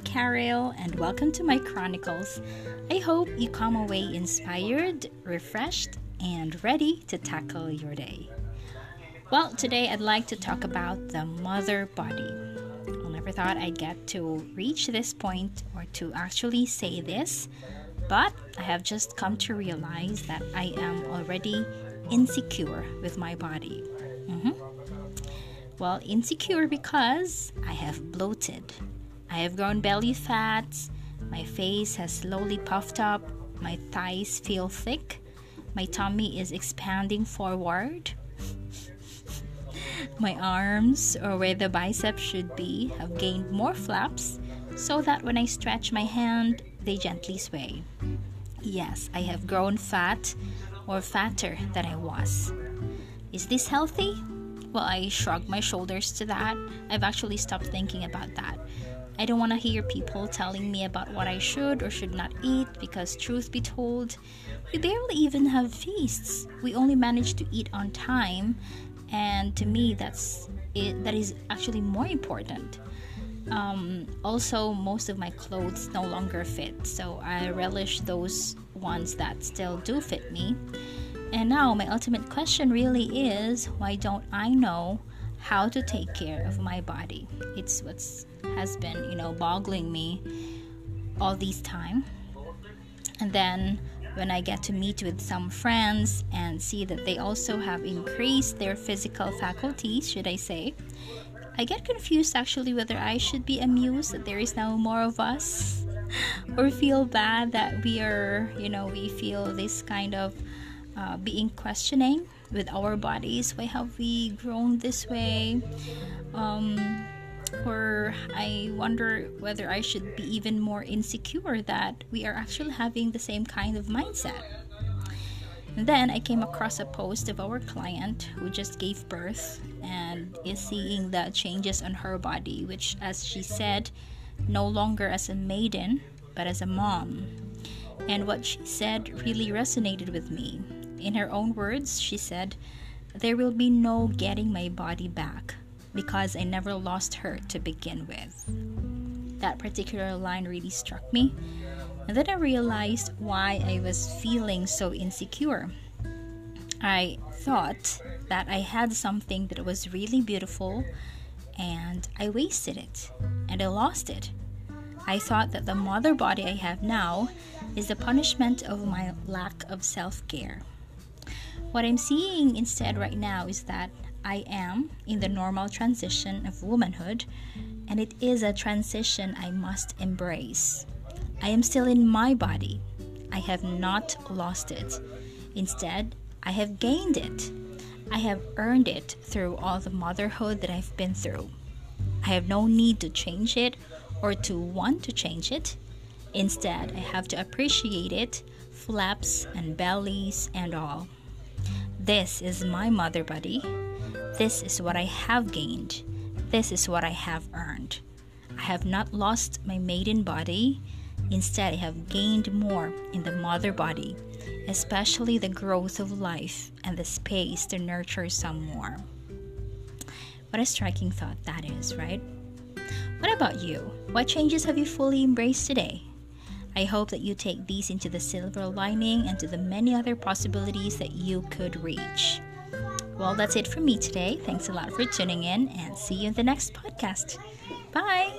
Cheryl, and welcome to my chronicles. I hope you come away inspired, refreshed, and ready to tackle your day. Well, today I'd like to talk about the mother body. I never thought I'd get to reach this point or to actually say this, but I have just come to realize that I am already insecure with my body. Mm-hmm. Well, insecure because I have bloated. I have grown belly fat. My face has slowly puffed up. My thighs feel thick. My tummy is expanding forward. my arms, or where the biceps should be, have gained more flaps so that when I stretch my hand, they gently sway. Yes, I have grown fat or fatter than I was. Is this healthy? Well, I shrug my shoulders to that. I've actually stopped thinking about that. I don't want to hear people telling me about what I should or should not eat because, truth be told, we barely even have feasts. We only manage to eat on time, and to me, that's it. That is actually more important. Um, also, most of my clothes no longer fit, so I relish those ones that still do fit me. And now, my ultimate question really is why don't I know how to take care of my body? It's what has been, you know, boggling me all these time. And then when I get to meet with some friends and see that they also have increased their physical faculties, should I say, I get confused actually whether I should be amused that there is now more of us or feel bad that we are, you know, we feel this kind of uh, being questioning with our bodies. Why have we grown this way? Um, or I wonder whether I should be even more insecure that we are actually having the same kind of mindset. And then I came across a post of our client who just gave birth and is seeing the changes on her body, which, as she said, no longer as a maiden, but as a mom. And what she said really resonated with me. In her own words, she said, There will be no getting my body back because I never lost her to begin with. That particular line really struck me. And then I realized why I was feeling so insecure. I thought that I had something that was really beautiful and I wasted it and I lost it. I thought that the mother body I have now is the punishment of my lack of self care. What I'm seeing instead right now is that I am in the normal transition of womanhood, and it is a transition I must embrace. I am still in my body. I have not lost it. Instead, I have gained it. I have earned it through all the motherhood that I've been through. I have no need to change it or to want to change it. Instead, I have to appreciate it, flaps and bellies and all. This is my mother body. This is what I have gained. This is what I have earned. I have not lost my maiden body. Instead, I have gained more in the mother body, especially the growth of life and the space to nurture some more. What a striking thought that is, right? What about you? What changes have you fully embraced today? I hope that you take these into the silver lining and to the many other possibilities that you could reach. Well, that's it from me today. Thanks a lot for tuning in and see you in the next podcast. Bye.